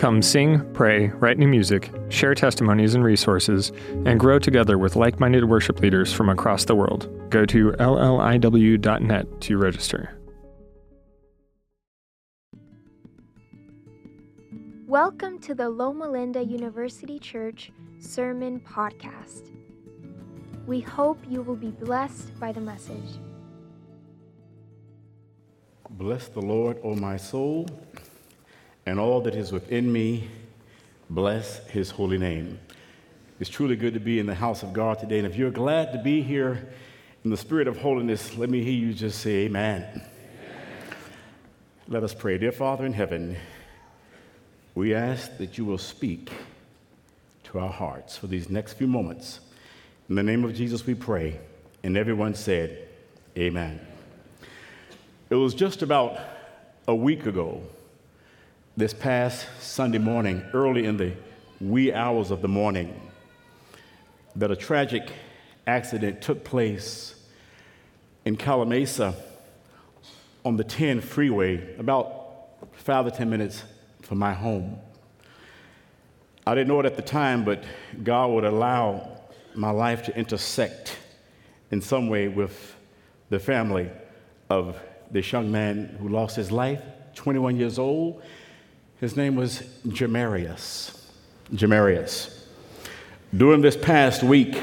Come sing, pray, write new music, share testimonies and resources, and grow together with like minded worship leaders from across the world. Go to lliw.net to register. Welcome to the Loma Linda University Church Sermon Podcast. We hope you will be blessed by the message. Bless the Lord, O my soul, and all that is within me. Bless his holy name. It's truly good to be in the house of God today. And if you're glad to be here in the spirit of holiness, let me hear you just say, Amen. amen. Let us pray. Dear Father in heaven, we ask that you will speak to our hearts for these next few moments. In the name of Jesus, we pray. And everyone said, Amen. It was just about a week ago, this past Sunday morning, early in the wee hours of the morning, that a tragic accident took place in Calimesa on the 10 freeway, about five to 10 minutes from my home. I didn't know it at the time, but God would allow my life to intersect in some way with the family of this young man who lost his life, 21 years old. His name was Jamarius. Jamarius. During this past week,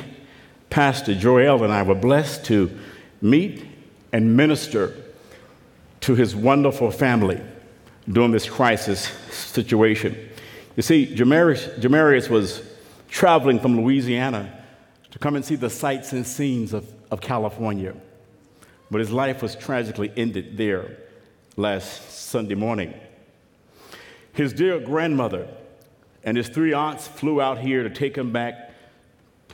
Pastor Joel and I were blessed to meet and minister to his wonderful family during this crisis situation. You see, Jamarius, Jamarius was traveling from Louisiana to come and see the sights and scenes of, of California. But his life was tragically ended there last Sunday morning. His dear grandmother and his three aunts flew out here to take him back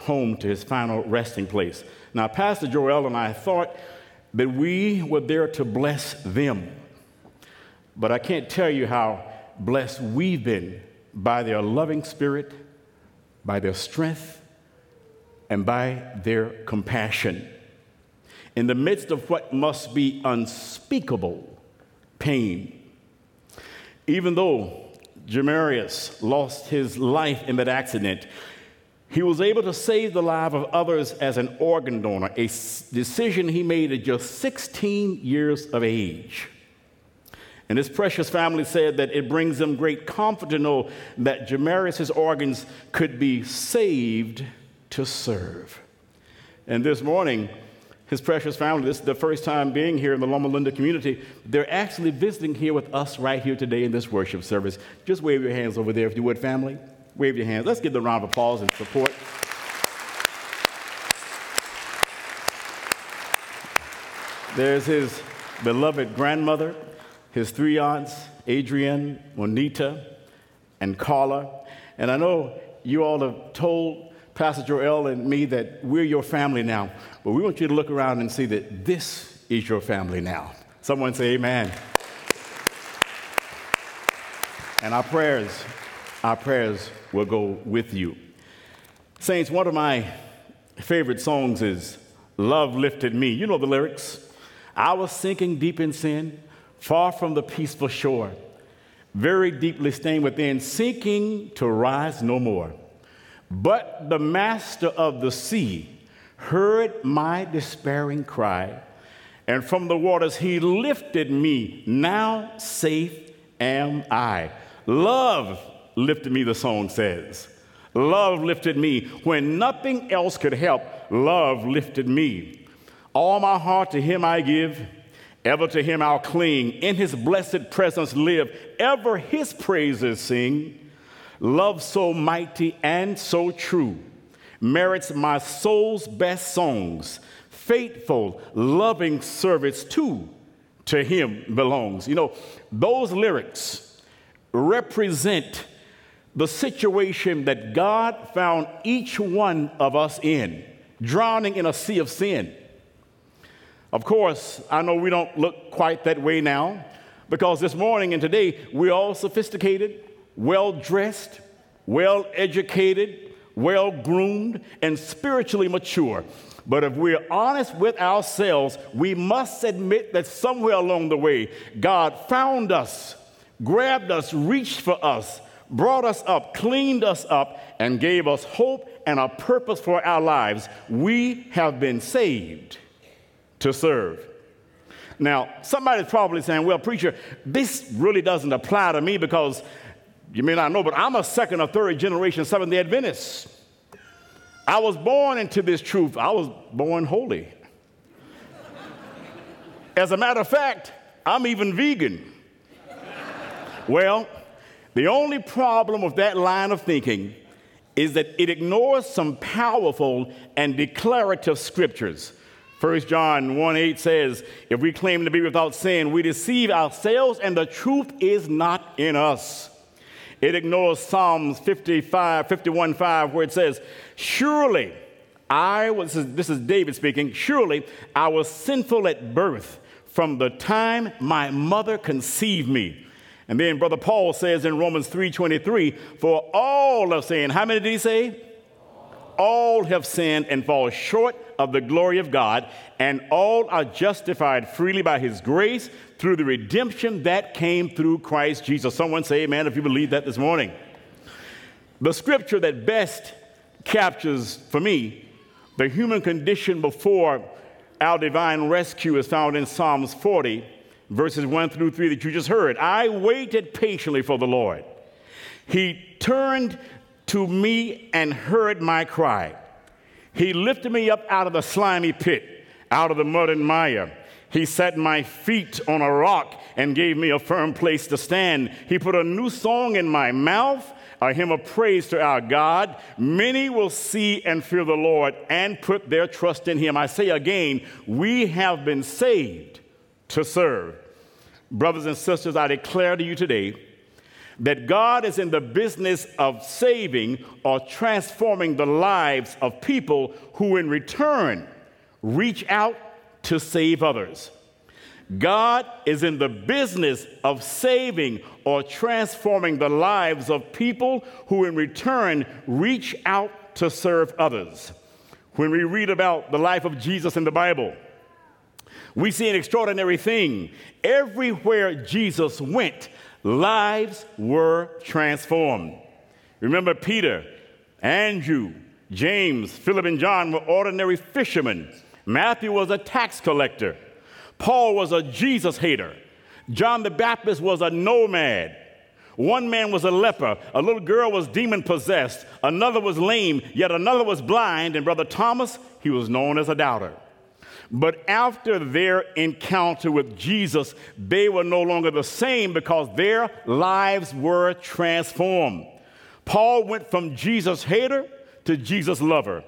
home to his final resting place. Now, Pastor Joel and I thought that we were there to bless them but I can't tell you how blessed we've been by their loving spirit, by their strength, and by their compassion. In the midst of what must be unspeakable pain, even though Jamarius lost his life in that accident, he was able to save the life of others as an organ donor, a decision he made at just 16 years of age. And his precious family said that it brings them great comfort to know that Jamarius' organs could be saved to serve. And this morning, his precious family, this is the first time being here in the Loma Linda community. They're actually visiting here with us right here today in this worship service. Just wave your hands over there if you would, family. Wave your hands. Let's give them a round of applause and support. There's his beloved grandmother, his three aunts, Adrienne, Monita, and Carla. And I know you all have told Pastor Joel and me that we're your family now, but we want you to look around and see that this is your family now. Someone say amen. And our prayers, our prayers will go with you. Saints, one of my favorite songs is Love Lifted Me. You know the lyrics. I was sinking deep in sin far from the peaceful shore, very deeply stained within, sinking to rise no more. But the master of the sea heard my despairing cry, and from the waters he lifted me. Now safe am I. Love lifted me, the song says. Love lifted me when nothing else could help. Love lifted me. All my heart to him I give Ever to him I'll cling, in his blessed presence live, ever his praises sing. Love so mighty and so true merits my soul's best songs. Faithful, loving service too to him belongs. You know, those lyrics represent the situation that God found each one of us in drowning in a sea of sin. Of course, I know we don't look quite that way now because this morning and today we're all sophisticated, well dressed, well educated, well groomed, and spiritually mature. But if we're honest with ourselves, we must admit that somewhere along the way, God found us, grabbed us, reached for us, brought us up, cleaned us up, and gave us hope and a purpose for our lives. We have been saved to serve. Now, somebody's probably saying, well, preacher, this really doesn't apply to me because you may not know, but I'm a second or third generation Seventh day Adventist. I was born into this truth, I was born holy. As a matter of fact, I'm even vegan. well, the only problem with that line of thinking is that it ignores some powerful and declarative scriptures. 1 John 1 8 says, If we claim to be without sin, we deceive ourselves, and the truth is not in us. It ignores Psalms 55, 51 5, where it says, Surely I was, this is David speaking, surely I was sinful at birth from the time my mother conceived me. And then Brother Paul says in Romans 3:23, for all have sinned. How many did he say? All have sinned and fall short of the glory of God, and all are justified freely by his grace through the redemption that came through Christ Jesus. Someone say amen if you believe that this morning. The scripture that best captures for me the human condition before our divine rescue is found in Psalms 40 verses 1 through 3 that you just heard. I waited patiently for the Lord. He turned to me and heard my cry. He lifted me up out of the slimy pit, out of the mud and mire. He set my feet on a rock and gave me a firm place to stand. He put a new song in my mouth, a hymn of praise to our God. Many will see and fear the Lord and put their trust in him. I say again, we have been saved to serve. Brothers and sisters, I declare to you today that God is in the business of saving or transforming the lives of people who, in return, reach out to save others. God is in the business of saving or transforming the lives of people who, in return, reach out to serve others. When we read about the life of Jesus in the Bible, we see an extraordinary thing. Everywhere Jesus went, lives were transformed. Remember, Peter, Andrew, James, Philip, and John were ordinary fishermen. Matthew was a tax collector. Paul was a Jesus hater. John the Baptist was a nomad. One man was a leper, a little girl was demon possessed, another was lame, yet another was blind, and Brother Thomas, he was known as a doubter. But after their encounter with Jesus, they were no longer the same because their lives were transformed. Paul went from Jesus hater to Jesus lover.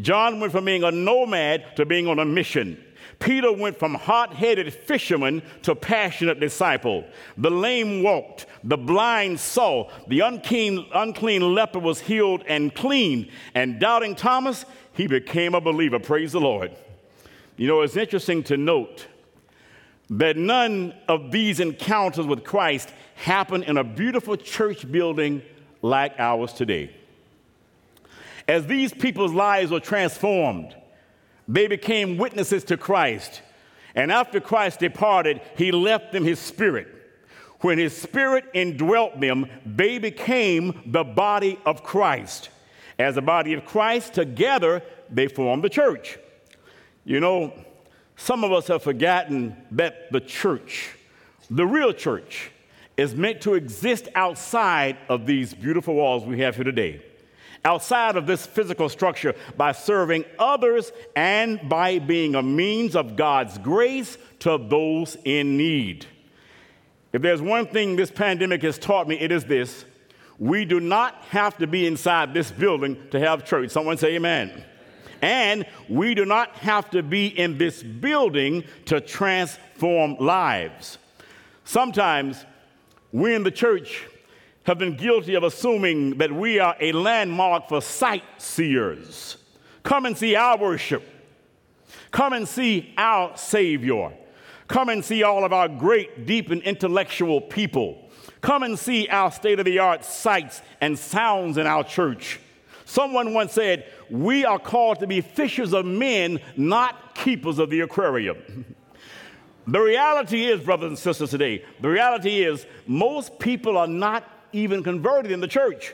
John went from being a nomad to being on a mission. Peter went from hot headed fisherman to passionate disciple. The lame walked, the blind saw, the unclean, unclean leper was healed and cleaned, and doubting Thomas, he became a believer. Praise the Lord. You know, it's interesting to note that none of these encounters with Christ happened in a beautiful church building like ours today. As these people's lives were transformed, they became witnesses to Christ. And after Christ departed, he left them his spirit. When his spirit indwelt them, they became the body of Christ. As a body of Christ, together they formed the church. You know, some of us have forgotten that the church, the real church, is meant to exist outside of these beautiful walls we have here today, outside of this physical structure by serving others and by being a means of God's grace to those in need. If there's one thing this pandemic has taught me, it is this we do not have to be inside this building to have church. Someone say amen. And we do not have to be in this building to transform lives. Sometimes we in the church have been guilty of assuming that we are a landmark for sightseers Come and see our worship. Come and see our Savior. Come and see all of our great, deep, and intellectual people. Come and see our state of the art sights and sounds in our church. Someone once said, We are called to be fishers of men, not keepers of the aquarium. the reality is, brothers and sisters, today, the reality is most people are not even converted in the church.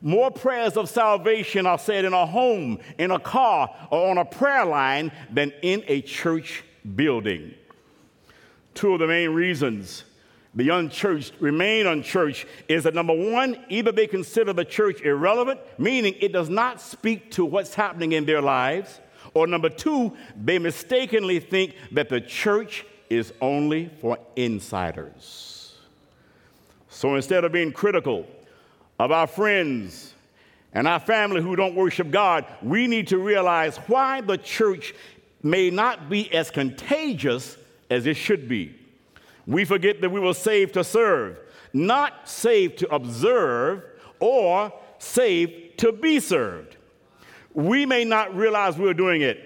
More prayers of salvation are said in a home, in a car, or on a prayer line than in a church building. Two of the main reasons the unchurched remain unchurched is that number one, either they consider the church irrelevant, meaning it does not speak to what's happening in their lives, or number two, they mistakenly think that the church is only for insiders. So instead of being critical of our friends and our family who don't worship God, we need to realize why the church may not be as contagious as it should be. We forget that we were saved to serve, not saved to observe or saved to be served. We may not realize we're doing it,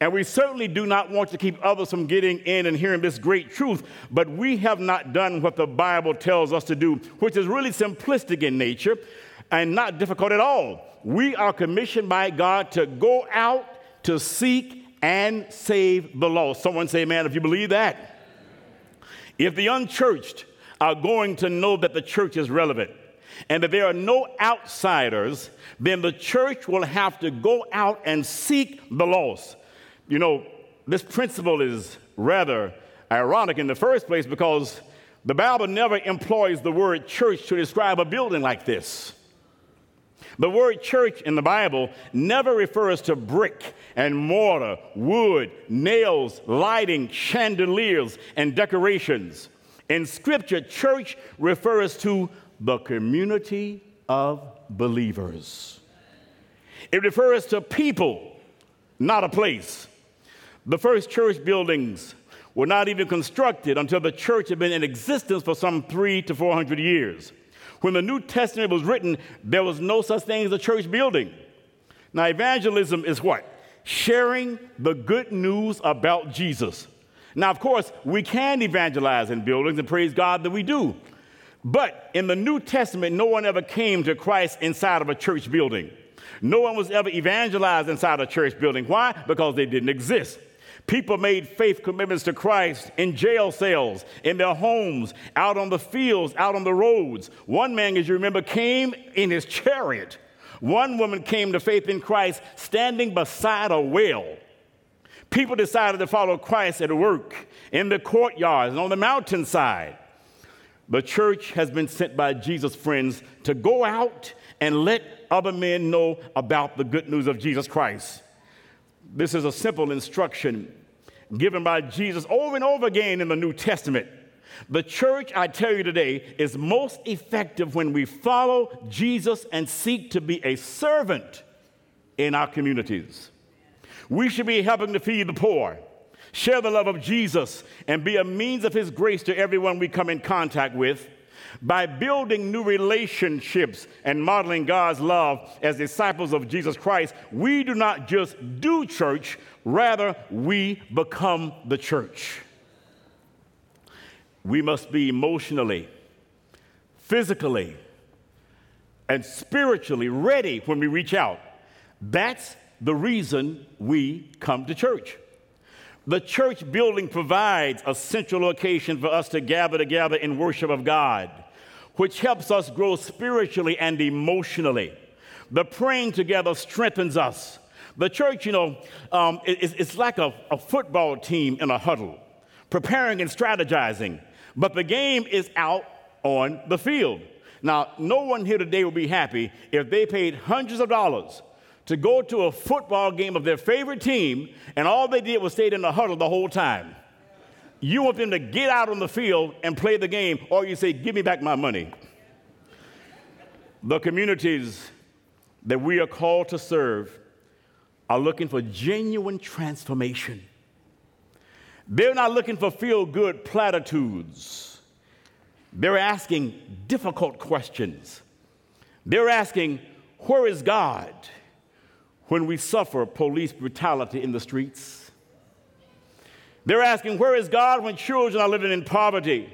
and we certainly do not want to keep others from getting in and hearing this great truth, but we have not done what the Bible tells us to do, which is really simplistic in nature and not difficult at all. We are commissioned by God to go out to seek and save the lost. Someone say, man, if you believe that. If the unchurched are going to know that the church is relevant and that there are no outsiders, then the church will have to go out and seek the lost. You know, this principle is rather ironic in the first place because the Bible never employs the word church to describe a building like this. The word church in the Bible never refers to brick and mortar, wood, nails, lighting, chandeliers, and decorations. In Scripture, church refers to the community of believers. It refers to people, not a place. The first church buildings were not even constructed until the church had been in existence for some three to four hundred years. When the New Testament was written, there was no such thing as a church building. Now, evangelism is what? Sharing the good news about Jesus. Now, of course, we can evangelize in buildings, and praise God that we do. But in the New Testament, no one ever came to Christ inside of a church building. No one was ever evangelized inside a church building. Why? Because they didn't exist. People made faith commitments to Christ in jail cells, in their homes, out on the fields, out on the roads. One man, as you remember, came in his chariot. One woman came to faith in Christ standing beside a well. People decided to follow Christ at work, in the courtyards, and on the mountainside. The church has been sent by Jesus' friends to go out and let other men know about the good news of Jesus Christ. This is a simple instruction given by Jesus over and over again in the New Testament. The church, I tell you today, is most effective when we follow Jesus and seek to be a servant in our communities. We should be helping to feed the poor, share the love of Jesus, and be a means of his grace to everyone we come in contact with by building new relationships and modeling God's love as disciples of Jesus Christ, we do not just do church, rather, we become the church. We must be emotionally, physically, and spiritually ready when we reach out. That's the reason we come to church. The church building provides a central location for us to gather together in worship of God which helps us grow spiritually and emotionally. The praying together strengthens us. The church, you know, um, it, it's like a, a football team in a huddle, preparing and strategizing, but the game is out on the field. Now, no one here today will be happy if they paid hundreds of dollars to go to a football game of their favorite team and all they did was stay in the huddle the whole time. You want them to get out on the field and play the game, or you say, Give me back my money. The communities that we are called to serve are looking for genuine transformation. They're not looking for feel good platitudes. They're asking difficult questions. They're asking, Where is God? when we suffer police brutality in the streets. They're asking, Where is God when children are living in poverty?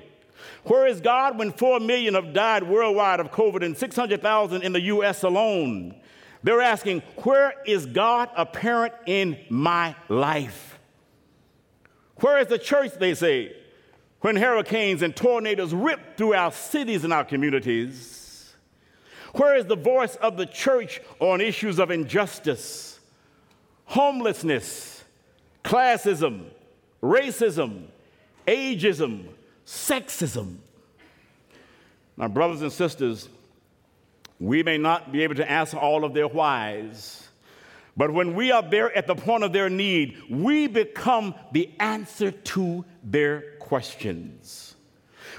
Where is God when 4 million have died worldwide of COVID and 600,000 in the US alone? They're asking, Where is God apparent in my life? Where is the church, they say, when hurricanes and tornadoes rip through our cities and our communities? Where is the voice of the church on issues of injustice, homelessness, classism, racism, ageism, sexism? My brothers and sisters, we may not be able to answer all of their whys, but when we are there at the point of their need, we become the answer to their questions.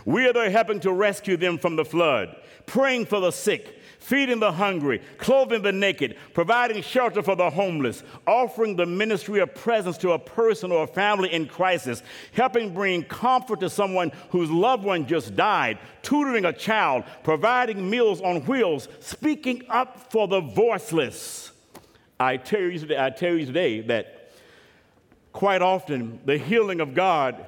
We are there helping to rescue them from the flood, praying for the sick, feeding the hungry, clothing the naked, providing shelter for the homeless, offering the ministry of presence to a person or a family in crisis, helping bring comfort to someone whose loved one just died, tutoring a child, providing meals on wheels, speaking up for the voiceless. I tell you today, I tell you today that quite often the healing of God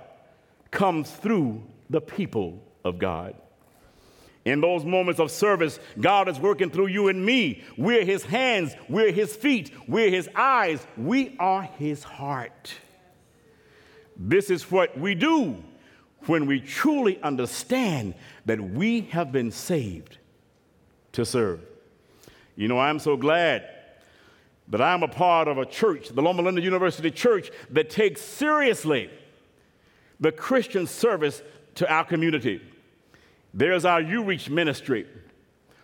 comes through the people of God. In those moments of service, God is working through you and me. We're His hands, we're His feet, we're His eyes, we are His heart. This is what we do when we truly understand that we have been saved to serve. You know, I'm so glad that I'm a part of a church, the Loma Linda University Church, that takes seriously the Christian service to our community. There's our You Reach ministry,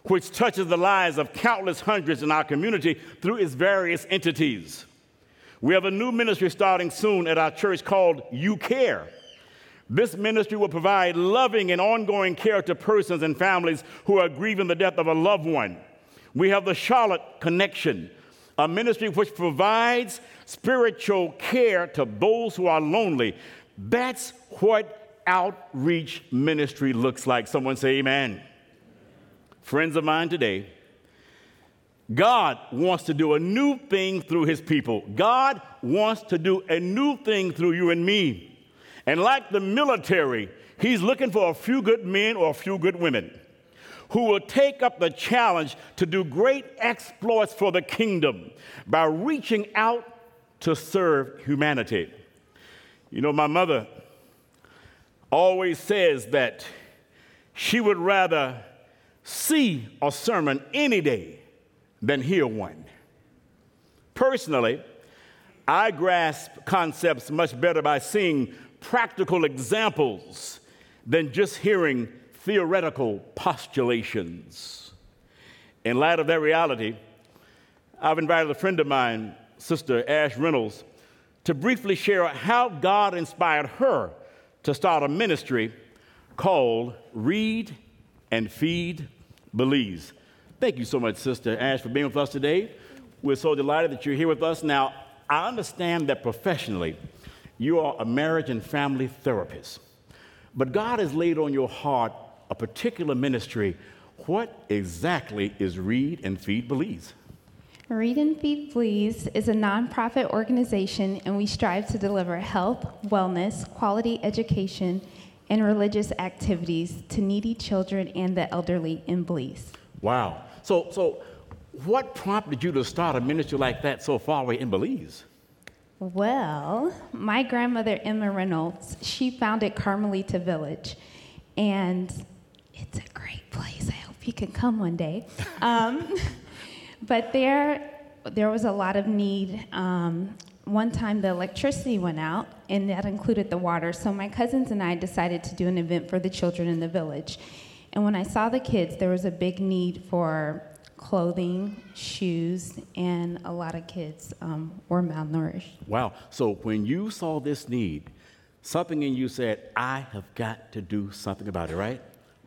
which touches the lives of countless hundreds in our community through its various entities. We have a new ministry starting soon at our church called You Care. This ministry will provide loving and ongoing care to persons and families who are grieving the death of a loved one. We have the Charlotte Connection, a ministry which provides spiritual care to those who are lonely. That's what outreach ministry looks like. Someone say, Amen. Friends of mine today, God wants to do a new thing through his people. God wants to do a new thing through you and me. And like the military, he's looking for a few good men or a few good women who will take up the challenge to do great exploits for the kingdom by reaching out to serve humanity. You know, my mother always says that she would rather see a sermon any day than hear one. Personally, I grasp concepts much better by seeing practical examples than just hearing theoretical postulations. In light of that reality, I've invited a friend of mine, Sister Ash Reynolds, to briefly share how God inspired her to start a ministry called Read and Feed Belize. Thank you so much, Sister Ash, for being with us today. We're so delighted that you're here with us. Now, I understand that professionally, you are a marriage and family therapist, but God has laid on your heart a particular ministry. What exactly is Read and Feed Belize? Read and Feed Belize is a nonprofit organization, and we strive to deliver health, wellness, quality education, and religious activities to needy children and the elderly in Belize. Wow. So, so what prompted you to start a ministry like that so far away in Belize? Well, my grandmother, Emma Reynolds, she founded Carmelita Village, and it's a great place. I hope you can come one day. Um, but there, there was a lot of need. Um, one time the electricity went out, and that included the water. So my cousins and I decided to do an event for the children in the village. And when I saw the kids, there was a big need for clothing, shoes, and a lot of kids um, were malnourished. Wow. So when you saw this need, something in you said, I have got to do something about it, right?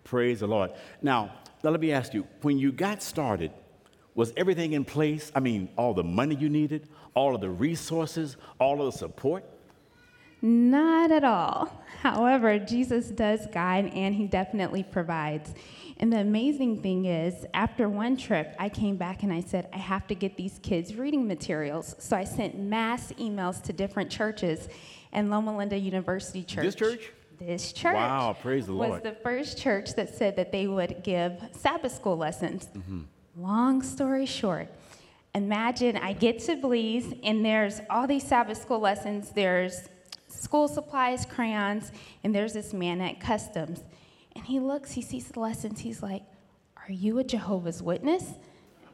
Praise the Lord. Now, let me ask you when you got started, was everything in place? I mean, all the money you needed, all of the resources, all of the support? Not at all. However, Jesus does guide and he definitely provides. And the amazing thing is, after one trip, I came back and I said, I have to get these kids reading materials. So I sent mass emails to different churches, and Loma Linda University Church. This church? This church. Wow, praise the Lord. was the first church that said that they would give Sabbath school lessons. Mm-hmm. Long story short, imagine I get to Belize and there's all these Sabbath school lessons. There's school supplies, crayons, and there's this man at customs. And he looks, he sees the lessons, he's like, Are you a Jehovah's Witness?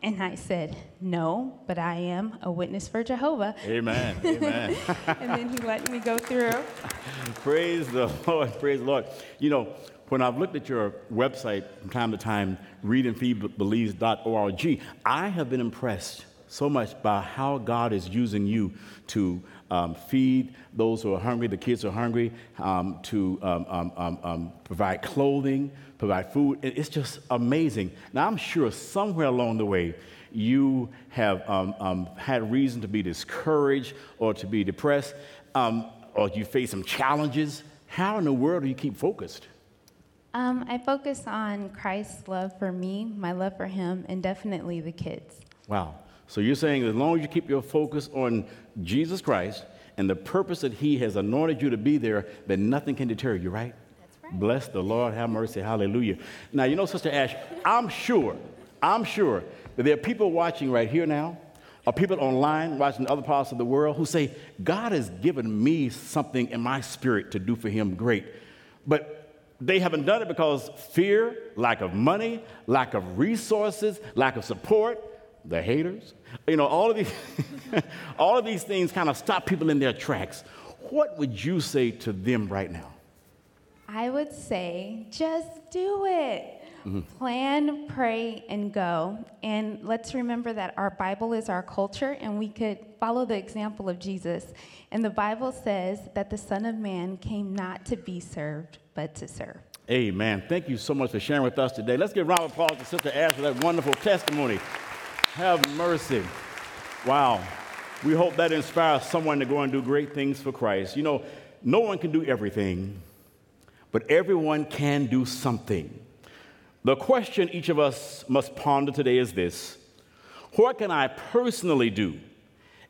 And I said, No, but I am a witness for Jehovah. Amen. Amen. and then he let me go through. praise the Lord. Praise the Lord. You know, when I've looked at your website from time to time, readandfeedbelize.org, I have been impressed so much by how God is using you to um, feed those who are hungry, the kids who are hungry, um, to um, um, um, um provide clothing, provide food. It's just amazing. Now, I'm sure somewhere along the way, you have had reason to be discouraged or to be depressed, or you face some challenges. How in the world do you keep focused? Um, I focus on Christ's love for me, my love for him, and definitely the kids. Wow. So you're saying as long as you keep your focus on Jesus Christ and the purpose that he has anointed you to be there, then nothing can deter you, right? That's right. Bless the Lord, have mercy, hallelujah. Now, you know, Sister Ash, I'm sure, I'm sure that there are people watching right here now, or people online watching other parts of the world who say, God has given me something in my spirit to do for him great. But they haven't done it because fear, lack of money, lack of resources, lack of support, the haters. You know, all of these, all of these things kind of stop people in their tracks. What would you say to them right now? I would say just do it. Mm-hmm. Plan, pray, and go. And let's remember that our Bible is our culture, and we could follow the example of Jesus. And the Bible says that the Son of Man came not to be served, but to serve. Amen. Thank you so much for sharing with us today. Let's give round of applause to Sister Ash for that wonderful testimony. Have mercy. Wow. We hope that inspires someone to go and do great things for Christ. You know, no one can do everything, but everyone can do something. The question each of us must ponder today is this What can I personally do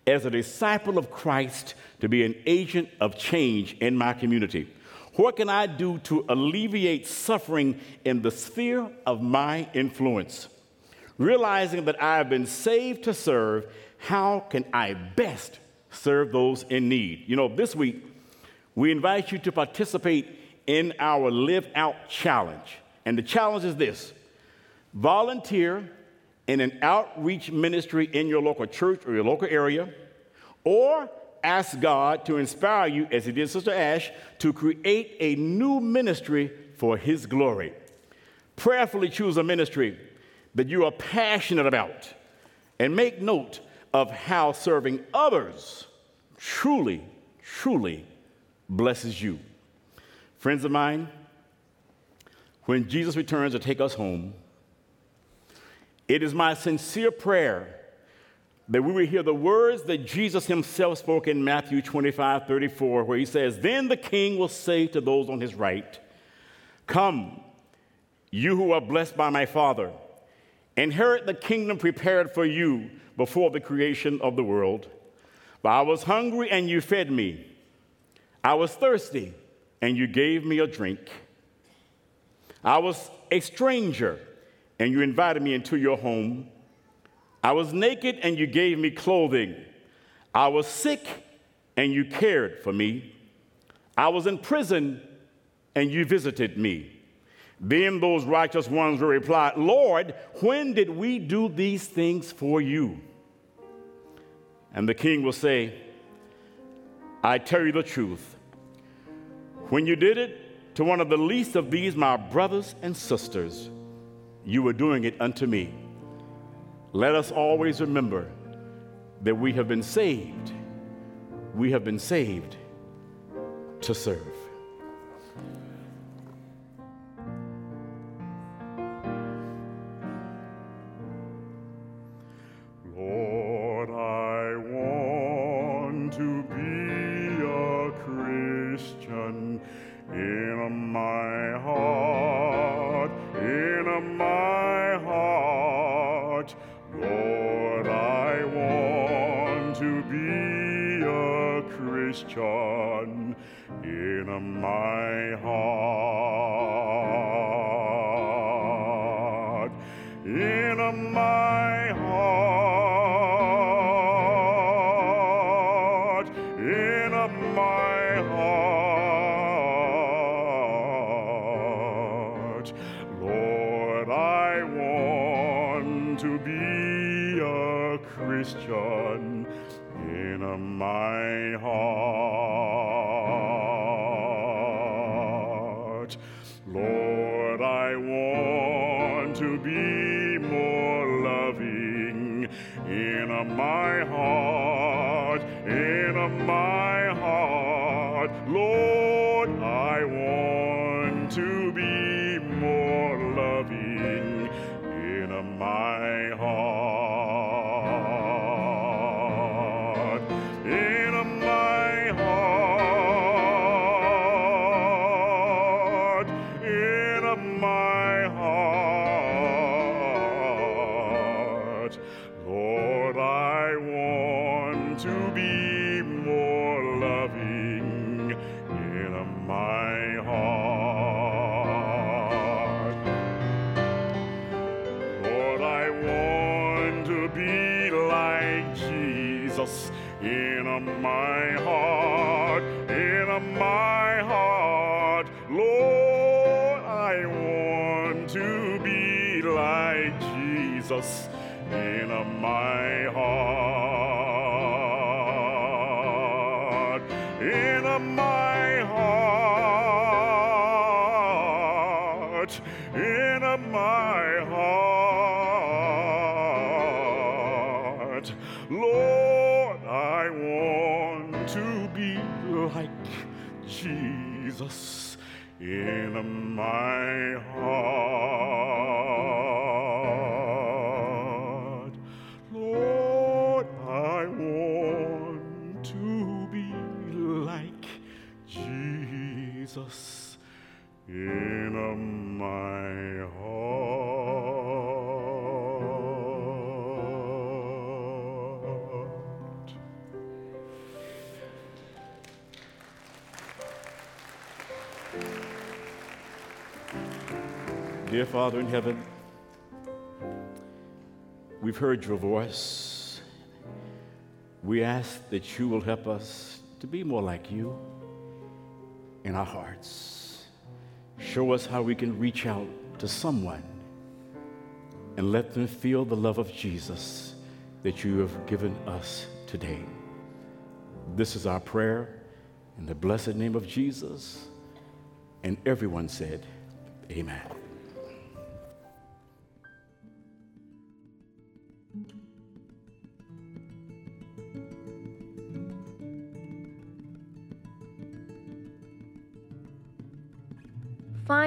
as a disciple of Christ to be an agent of change in my community? What can I do to alleviate suffering in the sphere of my influence? Realizing that I have been saved to serve, how can I best serve those in need? You know, this week, we invite you to participate in our Live Out Challenge. And the challenge is this volunteer in an outreach ministry in your local church or your local area, or ask God to inspire you, as He did Sister Ash, to create a new ministry for His glory. Prayerfully choose a ministry that you are passionate about and make note of how serving others truly, truly blesses you. Friends of mine, when Jesus returns to take us home, it is my sincere prayer that we will hear the words that Jesus himself spoke in Matthew 25 34, where he says, Then the king will say to those on his right, Come, you who are blessed by my Father, inherit the kingdom prepared for you before the creation of the world. For I was hungry and you fed me, I was thirsty and you gave me a drink. I was a stranger and you invited me into your home. I was naked and you gave me clothing. I was sick and you cared for me. I was in prison and you visited me. Then those righteous ones will reply, Lord, when did we do these things for you? And the king will say, I tell you the truth. When you did it to one of the least of these, my brothers and sisters, you were doing it unto me. Let us always remember that we have been saved. We have been saved to serve. My Lord, I want to be like Jesus in my heart. Father in heaven, we've heard your voice. We ask that you will help us to be more like you in our hearts. Show us how we can reach out to someone and let them feel the love of Jesus that you have given us today. This is our prayer in the blessed name of Jesus. And everyone said, Amen.